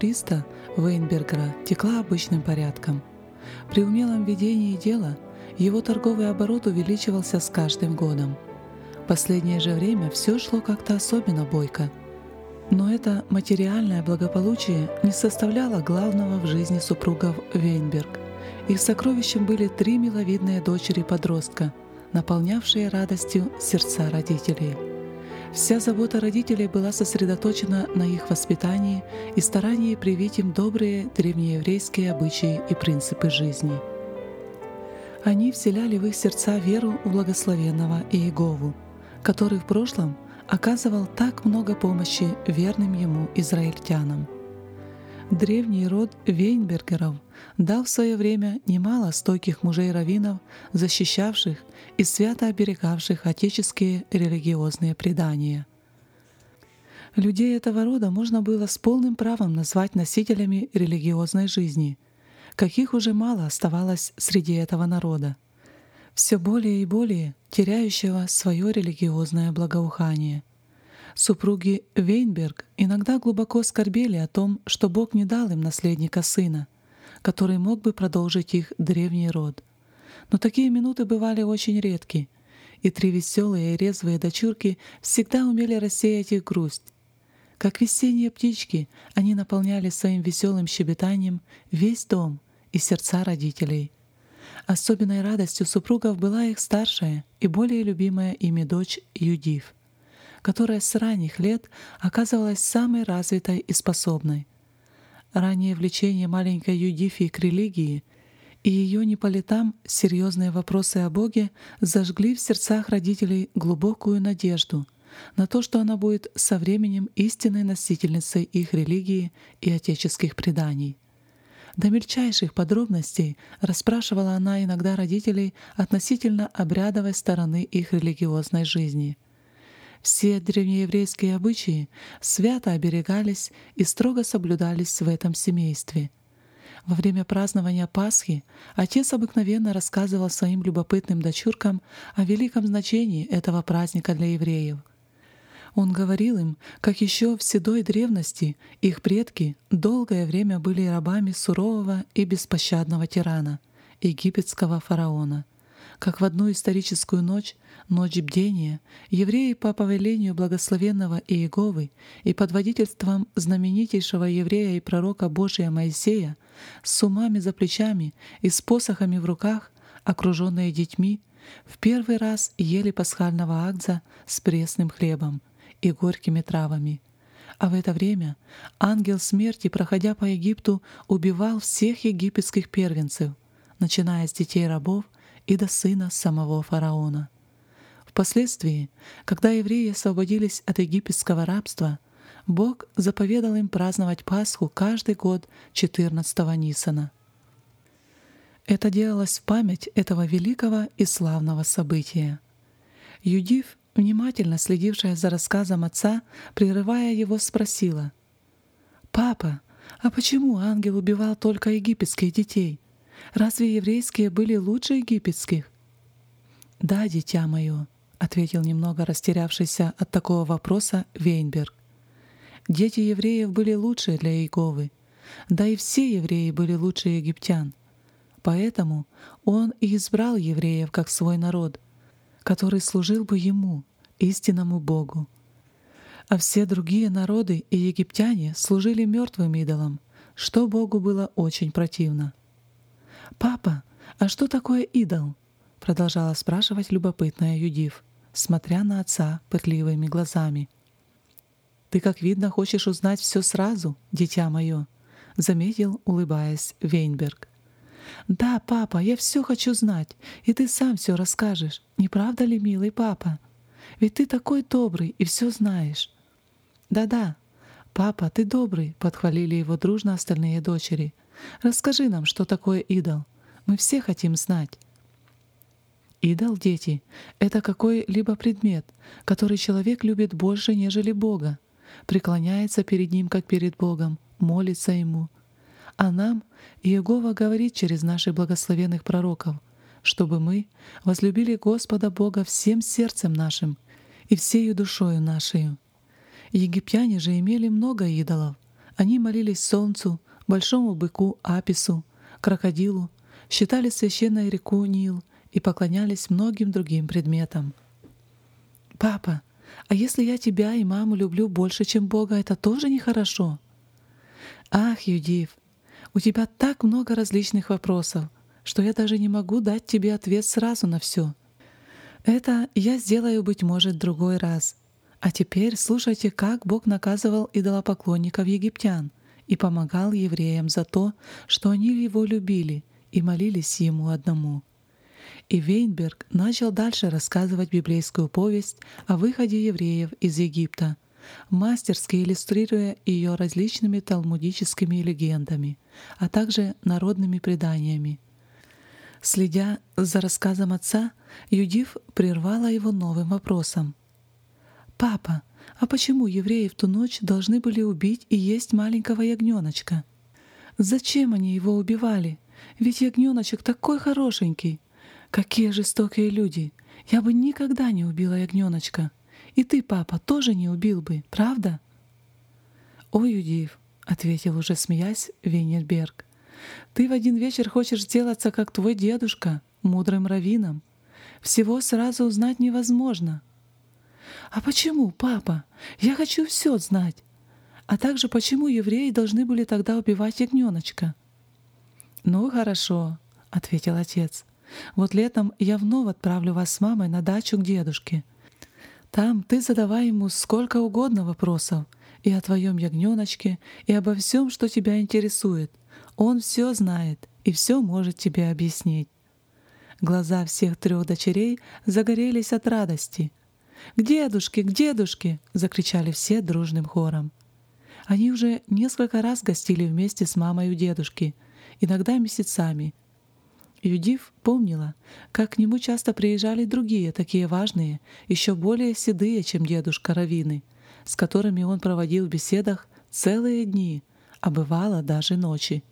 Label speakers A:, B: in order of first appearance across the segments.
A: купца-мануфактуриста Вейнбергера текла обычным порядком. При умелом ведении дела его торговый оборот увеличивался с каждым годом. Последнее же время все шло как-то особенно бойко. Но это материальное благополучие не составляло главного в жизни супругов Вейнберг. Их сокровищем были три миловидные дочери-подростка, наполнявшие радостью сердца родителей – Вся забота родителей была сосредоточена на их воспитании и старании привить им добрые древнееврейские обычаи и принципы жизни. Они вселяли в их сердца веру в благословенного Иегову, который в прошлом оказывал так много помощи верным ему израильтянам. Древний род Вейнбергеров дал в свое время немало стойких мужей-раввинов, защищавших и свято оберегавших отеческие религиозные предания. Людей этого рода можно было с полным правом назвать носителями религиозной жизни, каких уже мало оставалось среди этого народа, все более и более теряющего свое религиозное благоухание — Супруги Вейнберг иногда глубоко скорбели о том, что Бог не дал им наследника сына, который мог бы продолжить их древний род. Но такие минуты бывали очень редки, и три веселые и резвые дочурки всегда умели рассеять их грусть. Как весенние птички, они наполняли своим веселым щебетанием весь дом и сердца родителей. Особенной радостью супругов была их старшая и более любимая ими дочь Юдив — которая с ранних лет оказывалась самой развитой и способной. Раннее влечение маленькой Юдифии к религии и ее не по летам серьезные вопросы о Боге зажгли в сердцах родителей глубокую надежду на то, что она будет со временем истинной носительницей их религии и отеческих преданий. До мельчайших подробностей расспрашивала она иногда родителей относительно обрядовой стороны их религиозной жизни — все древнееврейские обычаи свято оберегались и строго соблюдались в этом семействе. Во время празднования Пасхи отец обыкновенно рассказывал своим любопытным дочуркам о великом значении этого праздника для евреев. Он говорил им, как еще в седой древности их предки долгое время были рабами сурового и беспощадного тирана, египетского фараона — как в одну историческую ночь, ночь бдения, евреи по повелению благословенного Иеговы и под водительством знаменитейшего еврея и пророка Божия Моисея с умами за плечами и с посохами в руках, окруженные детьми, в первый раз ели пасхального акца с пресным хлебом и горькими травами. А в это время ангел смерти, проходя по Египту, убивал всех египетских первенцев, начиная с детей рабов и до сына самого фараона. Впоследствии, когда евреи освободились от египетского рабства, Бог заповедал им праздновать Пасху каждый год 14-го Нисана. Это делалось в память этого великого и славного события. Юдив, внимательно следившая за рассказом отца, прерывая его, спросила, «Папа, а почему ангел убивал только египетских детей? Разве еврейские были лучше египетских? Да, дитя мое, ответил немного растерявшийся от такого вопроса Вейнберг. Дети евреев были лучше для Иеговы, да и все евреи были лучше египтян. Поэтому он и избрал евреев как свой народ, который служил бы ему, истинному Богу. А все другие народы и египтяне служили мертвым идолам, что Богу было очень противно. «Папа, а что такое идол?» — продолжала спрашивать любопытная Юдив, смотря на отца пытливыми глазами. «Ты, как видно, хочешь узнать все сразу, дитя мое», — заметил, улыбаясь, Вейнберг. «Да, папа, я все хочу знать, и ты сам все расскажешь, не правда ли, милый папа? Ведь ты такой добрый и все знаешь». «Да-да, папа, ты добрый», — подхвалили его дружно остальные дочери. Расскажи нам, что такое идол. Мы все хотим знать. Идол, дети, это какой-либо предмет, который человек любит больше, нежели Бога. преклоняется перед Ним, как перед Богом, молится Ему. А нам Иегова говорит через наших благословенных пророков, чтобы мы возлюбили Господа Бога всем сердцем нашим и всею душою нашей. Египтяне же имели много идолов. Они молились солнцу, большому быку Апису, крокодилу, считали священной реку Нил и поклонялись многим другим предметам. «Папа, а если я тебя и маму люблю больше, чем Бога, это тоже нехорошо?» «Ах, Юдив, у тебя так много различных вопросов, что я даже не могу дать тебе ответ сразу на все. Это я сделаю, быть может, другой раз. А теперь слушайте, как Бог наказывал идолопоклонников египтян и помогал евреям за то, что они его любили и молились ему одному. И Вейнберг начал дальше рассказывать библейскую повесть о выходе евреев из Египта, мастерски иллюстрируя ее различными талмудическими легендами, а также народными преданиями. Следя за рассказом отца, Юдив прервала его новым вопросом. «Папа, а почему евреи в ту ночь должны были убить и есть маленького ягненочка? Зачем они его убивали? Ведь ягненочек такой хорошенький!» Какие жестокие люди! Я бы никогда не убила ягненочка. И ты, папа, тоже не убил бы, правда? Ой, Юдиев, ответил уже смеясь Вейнерберг. Ты в один вечер хочешь сделаться, как твой дедушка, мудрым раввином. Всего сразу узнать невозможно. А почему, папа? Я хочу все знать. А также почему евреи должны были тогда убивать ягненочка? Ну хорошо, ответил отец. Вот летом я вновь отправлю вас с мамой на дачу к дедушке. Там ты задавай ему сколько угодно вопросов и о твоем ягненочке, и обо всем, что тебя интересует. Он все знает и все может тебе объяснить. Глаза всех трех дочерей загорелись от радости. «К дедушке, к дедушке!» — закричали все дружным хором. Они уже несколько раз гостили вместе с мамой у дедушки, иногда месяцами, Юдив помнила, как к нему часто приезжали другие, такие важные, еще более седые, чем дедушка Равины, с которыми он проводил в беседах целые дни, а бывало даже ночи.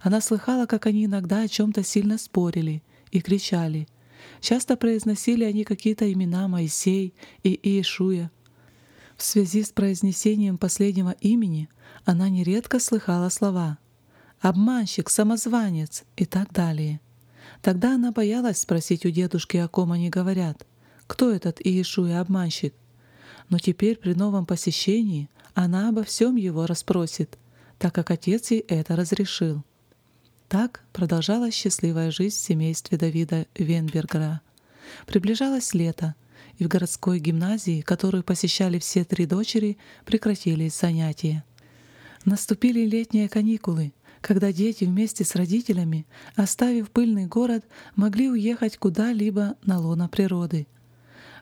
A: Она слыхала, как они иногда о чем-то сильно спорили и кричали. Часто произносили они какие-то имена Моисей и Иешуя. В связи с произнесением последнего имени она нередко слыхала слова «обманщик», «самозванец» и так далее — Тогда она боялась спросить у дедушки, о ком они говорят, кто этот Иешуя обманщик. Но теперь при новом посещении она обо всем его расспросит, так как отец ей это разрешил. Так продолжалась счастливая жизнь в семействе Давида Венбергера. Приближалось лето, и в городской гимназии, которую посещали все три дочери, прекратились занятия. Наступили летние каникулы, когда дети вместе с родителями, оставив пыльный город, могли уехать куда-либо на лоно природы.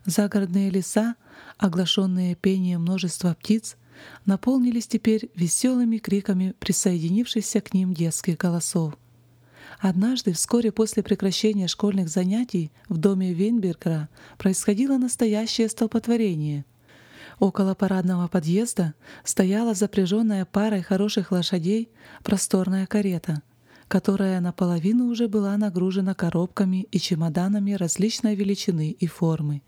A: Загородные леса, оглашенные пением множества птиц, наполнились теперь веселыми криками присоединившихся к ним детских голосов. Однажды, вскоре после прекращения школьных занятий в доме Вейнбергера происходило настоящее столпотворение — Около парадного подъезда стояла запряженная парой хороших лошадей просторная карета, которая наполовину уже была нагружена коробками и чемоданами различной величины и формы.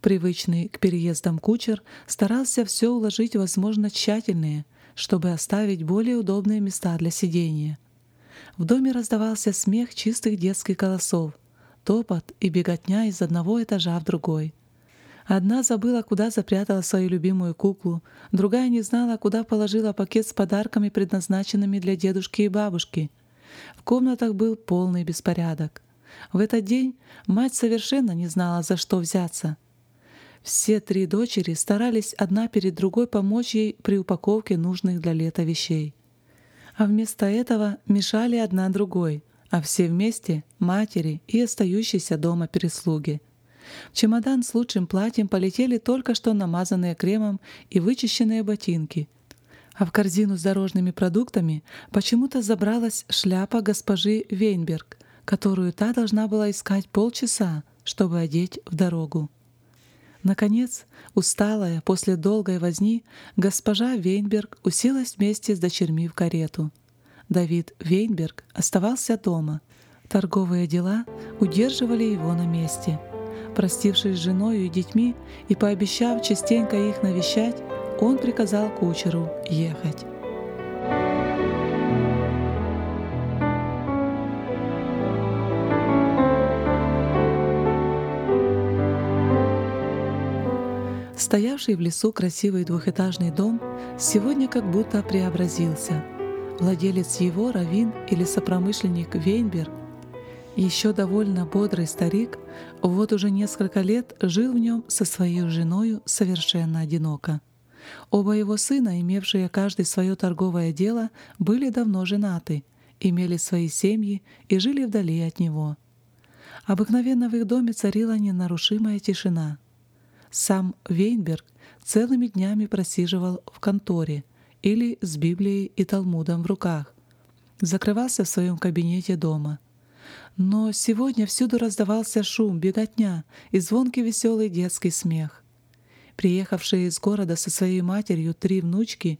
A: Привычный к переездам кучер старался все уложить возможно тщательнее, чтобы оставить более удобные места для сидения. В доме раздавался смех чистых детских голосов, топот и беготня из одного этажа в другой — Одна забыла, куда запрятала свою любимую куклу, другая не знала, куда положила пакет с подарками, предназначенными для дедушки и бабушки. В комнатах был полный беспорядок. В этот день мать совершенно не знала, за что взяться. Все три дочери старались одна перед другой помочь ей при упаковке нужных для лета вещей. А вместо этого мешали одна другой, а все вместе — матери и остающиеся дома прислуги — в чемодан с лучшим платьем полетели только что намазанные кремом и вычищенные ботинки. А в корзину с дорожными продуктами почему-то забралась шляпа госпожи Вейнберг, которую та должна была искать полчаса, чтобы одеть в дорогу. Наконец, усталая после долгой возни, госпожа Вейнберг уселась вместе с дочерьми в карету. Давид Вейнберг оставался дома. Торговые дела удерживали его на месте. Простившись с женой и детьми и пообещав частенько их навещать, он приказал кучеру ехать. Стоявший в лесу красивый двухэтажный дом сегодня как будто преобразился. Владелец его, равин или сопромышленник Вейнберг, еще довольно бодрый старик, вот уже несколько лет жил в нем со своей женой совершенно одиноко. Оба его сына, имевшие каждый свое торговое дело, были давно женаты, имели свои семьи и жили вдали от него. Обыкновенно в их доме царила ненарушимая тишина — сам Вейнберг целыми днями просиживал в конторе или с Библией и Талмудом в руках, закрывался в своем кабинете дома. Но сегодня всюду раздавался шум, беготня и звонкий веселый детский смех. Приехавшие из города со своей матерью три внучки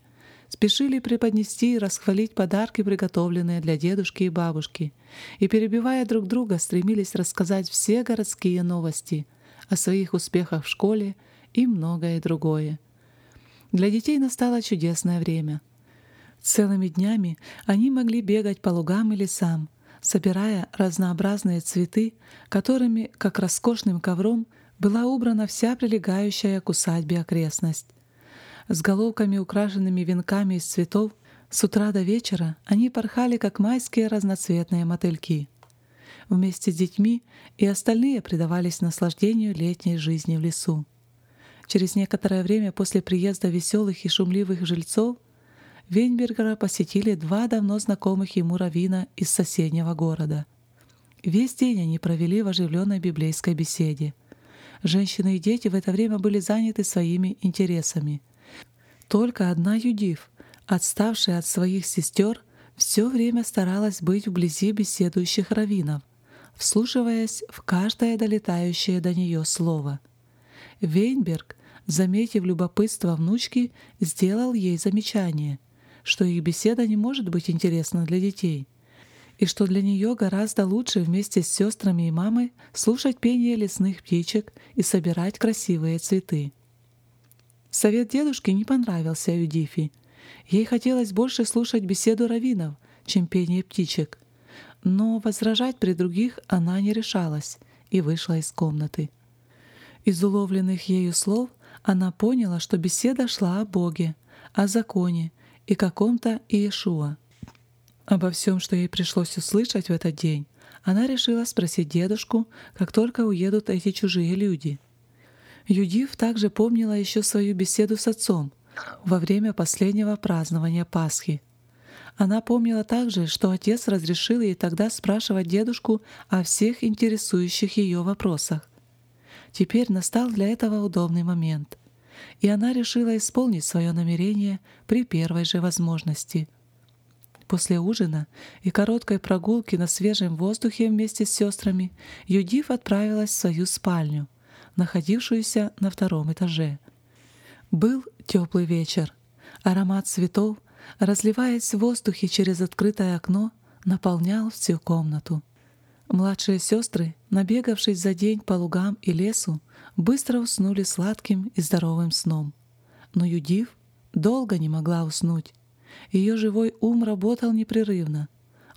A: спешили преподнести и расхвалить подарки, приготовленные для дедушки и бабушки, и, перебивая друг друга, стремились рассказать все городские новости — о своих успехах в школе и многое другое. Для детей настало чудесное время. Целыми днями они могли бегать по лугам и лесам, собирая разнообразные цветы, которыми, как роскошным ковром, была убрана вся прилегающая к усадьбе окрестность. С головками, украшенными венками из цветов, с утра до вечера они порхали, как майские разноцветные мотыльки вместе с детьми, и остальные предавались наслаждению летней жизни в лесу. Через некоторое время после приезда веселых и шумливых жильцов Вейнбергера посетили два давно знакомых ему равина из соседнего города. Весь день они провели в оживленной библейской беседе. Женщины и дети в это время были заняты своими интересами. Только одна Юдив, отставшая от своих сестер, все время старалась быть вблизи беседующих раввинов — вслушиваясь в каждое долетающее до нее слово. Вейнберг, заметив любопытство внучки, сделал ей замечание, что их беседа не может быть интересна для детей, и что для нее гораздо лучше вместе с сестрами и мамой слушать пение лесных птичек и собирать красивые цветы. Совет дедушки не понравился Юдифи. Ей хотелось больше слушать беседу раввинов, чем пение птичек — но возражать при других она не решалась и вышла из комнаты. Из уловленных ею слов она поняла, что беседа шла о Боге, о законе и каком-то Иешуа. Обо всем, что ей пришлось услышать в этот день, она решила спросить дедушку, как только уедут эти чужие люди. Юдив также помнила еще свою беседу с отцом во время последнего празднования Пасхи. Она помнила также, что отец разрешил ей тогда спрашивать дедушку о всех интересующих ее вопросах. Теперь настал для этого удобный момент, и она решила исполнить свое намерение при первой же возможности. После ужина и короткой прогулки на свежем воздухе вместе с сестрами Юдив отправилась в свою спальню, находившуюся на втором этаже. Был теплый вечер. Аромат цветов разливаясь в воздухе через открытое окно, наполнял всю комнату. Младшие сестры, набегавшись за день по лугам и лесу, быстро уснули сладким и здоровым сном. Но Юдив долго не могла уснуть. Ее живой ум работал непрерывно.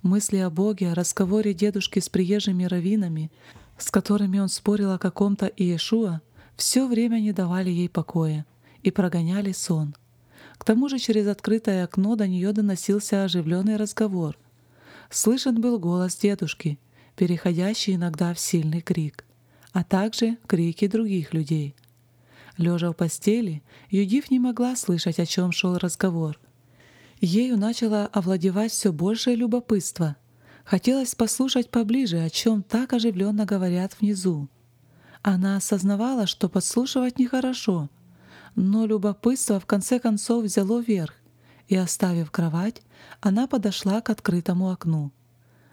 A: Мысли о Боге, о разговоре дедушки с приезжими раввинами, с которыми он спорил о каком-то Иешуа, все время не давали ей покоя и прогоняли сон. К тому же через открытое окно до нее доносился оживленный разговор. Слышен был голос дедушки, переходящий иногда в сильный крик, а также крики других людей. Лежа в постели, Юдив не могла слышать, о чем шел разговор. Ею начало овладевать все большее любопытство. Хотелось послушать поближе, о чем так оживленно говорят внизу. Она осознавала, что подслушивать нехорошо — но любопытство в конце концов взяло верх, и, оставив кровать, она подошла к открытому окну.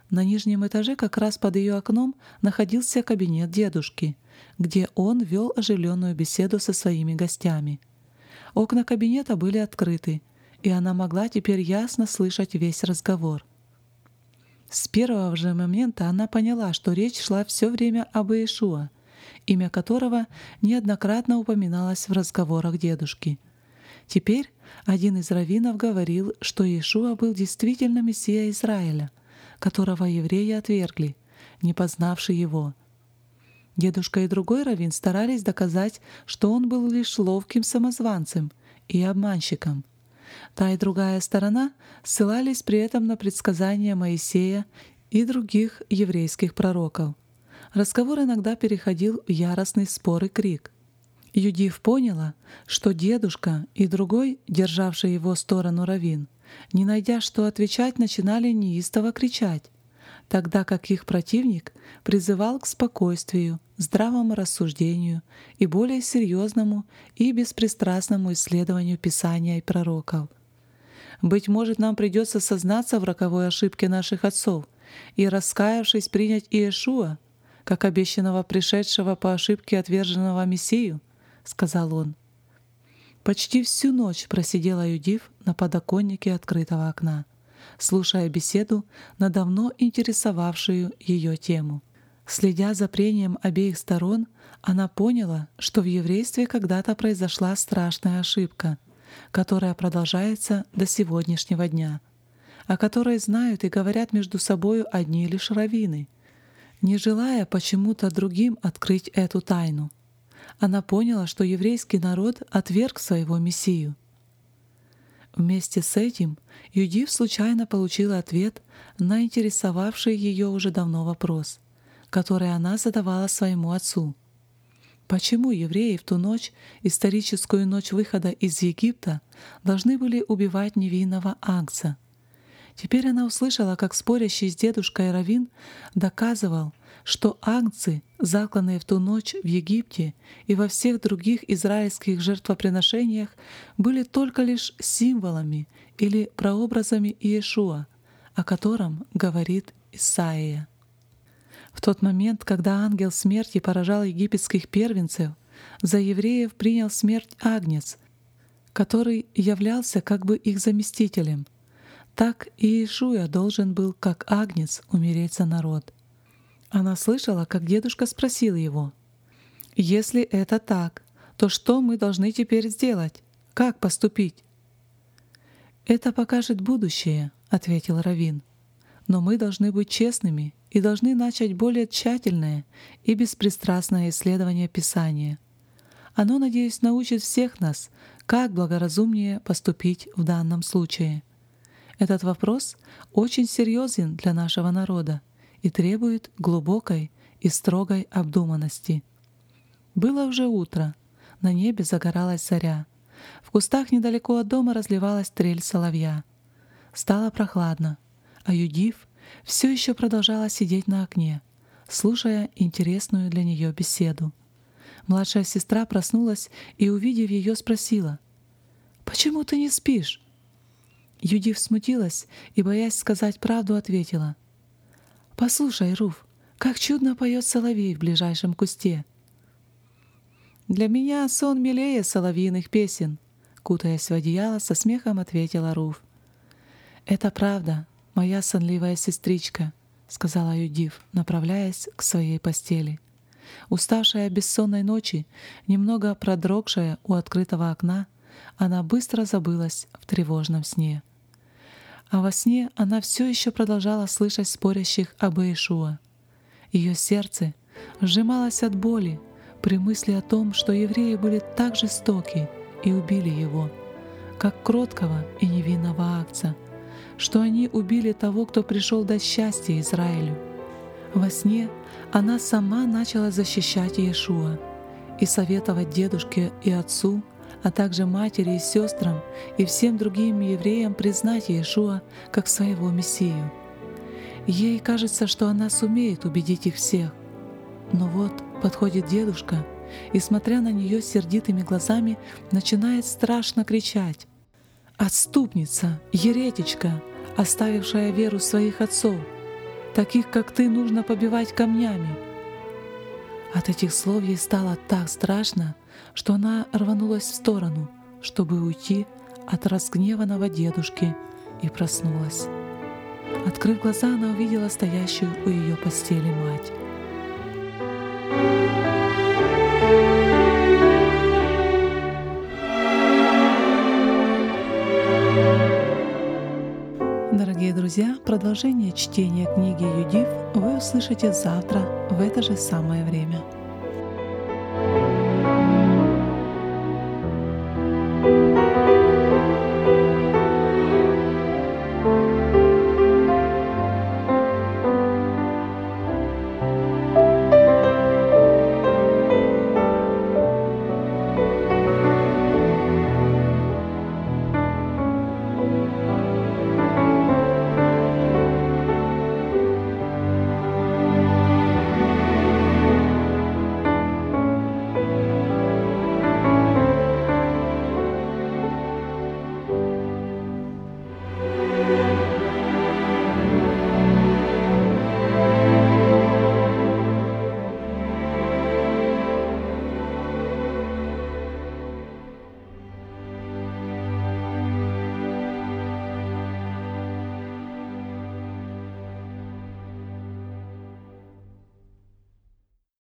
A: На нижнем этаже как раз под ее окном находился кабинет дедушки, где он вел оживленную беседу со своими гостями. Окна кабинета были открыты, и она могла теперь ясно слышать весь разговор. С первого же момента она поняла, что речь шла все время об Иешуа, имя которого неоднократно упоминалось в разговорах дедушки. Теперь один из раввинов говорил, что Иешуа был действительно Мессия Израиля, которого евреи отвергли, не познавши его. Дедушка и другой раввин старались доказать, что он был лишь ловким самозванцем и обманщиком — Та и другая сторона ссылались при этом на предсказания Моисея и других еврейских пророков. Разговор иногда переходил в яростный спор и крик. Юдив поняла, что дедушка и другой, державший его сторону равин, не найдя что отвечать, начинали неистово кричать, тогда как их противник призывал к спокойствию, здравому рассуждению и более серьезному и беспристрастному исследованию Писания и пророков. Быть может, нам придется сознаться в роковой ошибке наших отцов и, раскаявшись, принять Иешуа, как обещанного пришедшего по ошибке отверженного Мессию, — сказал он. Почти всю ночь просидела Юдив на подоконнике открытого окна, слушая беседу на давно интересовавшую ее тему. Следя за прением обеих сторон, она поняла, что в еврействе когда-то произошла страшная ошибка — которая продолжается до сегодняшнего дня, о которой знают и говорят между собою одни лишь раввины, не желая почему-то другим открыть эту тайну. Она поняла, что еврейский народ отверг своего Мессию. Вместе с этим Юдив случайно получила ответ на интересовавший ее уже давно вопрос, который она задавала своему отцу — Почему евреи в ту ночь, историческую ночь выхода из Египта, должны были убивать невинного Агца? Теперь она услышала, как спорящий с дедушкой Равин доказывал, что агнцы, закланные в ту ночь в Египте и во всех других израильских жертвоприношениях, были только лишь символами или прообразами Иешуа, о котором говорит Исаия. В тот момент, когда ангел смерти поражал египетских первенцев, за евреев принял смерть Агнец, который являлся как бы их заместителем. Так и Иешуя должен был, как Агнец, умереть за народ. Она слышала, как дедушка спросил его, «Если это так, то что мы должны теперь сделать? Как поступить?» «Это покажет будущее», — ответил Равин. «Но мы должны быть честными и должны начать более тщательное и беспристрастное исследование Писания. Оно, надеюсь, научит всех нас, как благоразумнее поступить в данном случае. Этот вопрос очень серьезен для нашего народа и требует глубокой и строгой обдуманности. Было уже утро, на небе загоралась заря, в кустах недалеко от дома разливалась трель соловья. Стало прохладно, а Юдив все еще продолжала сидеть на окне, слушая интересную для нее беседу. Младшая сестра проснулась и, увидев ее, спросила, «Почему ты не спишь?» Юдив смутилась и, боясь сказать правду, ответила, «Послушай, Руф, как чудно поет соловей в ближайшем кусте!» «Для меня сон милее соловьиных песен», — кутаясь в одеяло, со смехом ответила Руф. «Это правда», «Моя сонливая сестричка», — сказала Юдив, направляясь к своей постели. Уставшая бессонной ночи, немного продрогшая у открытого окна, она быстро забылась в тревожном сне. А во сне она все еще продолжала слышать спорящих об Иешуа. Ее сердце сжималось от боли при мысли о том, что евреи были так жестоки и убили его, как кроткого и невинного акца — что они убили того, кто пришел дать счастье Израилю. Во сне она сама начала защищать Иешуа и советовать дедушке и отцу, а также матери и сестрам и всем другим евреям признать Иешуа как своего Мессию. Ей кажется, что она сумеет убедить их всех. Но вот подходит дедушка и, смотря на нее сердитыми глазами, начинает страшно кричать. Отступница, еретичка, оставившая веру своих отцов, таких как ты нужно побивать камнями. От этих слов ей стало так страшно, что она рванулась в сторону, чтобы уйти от разгневанного дедушки, и проснулась. Открыв глаза, она увидела стоящую у ее постели мать. Дорогие друзья, продолжение чтения книги Юдив вы услышите завтра в это же самое время.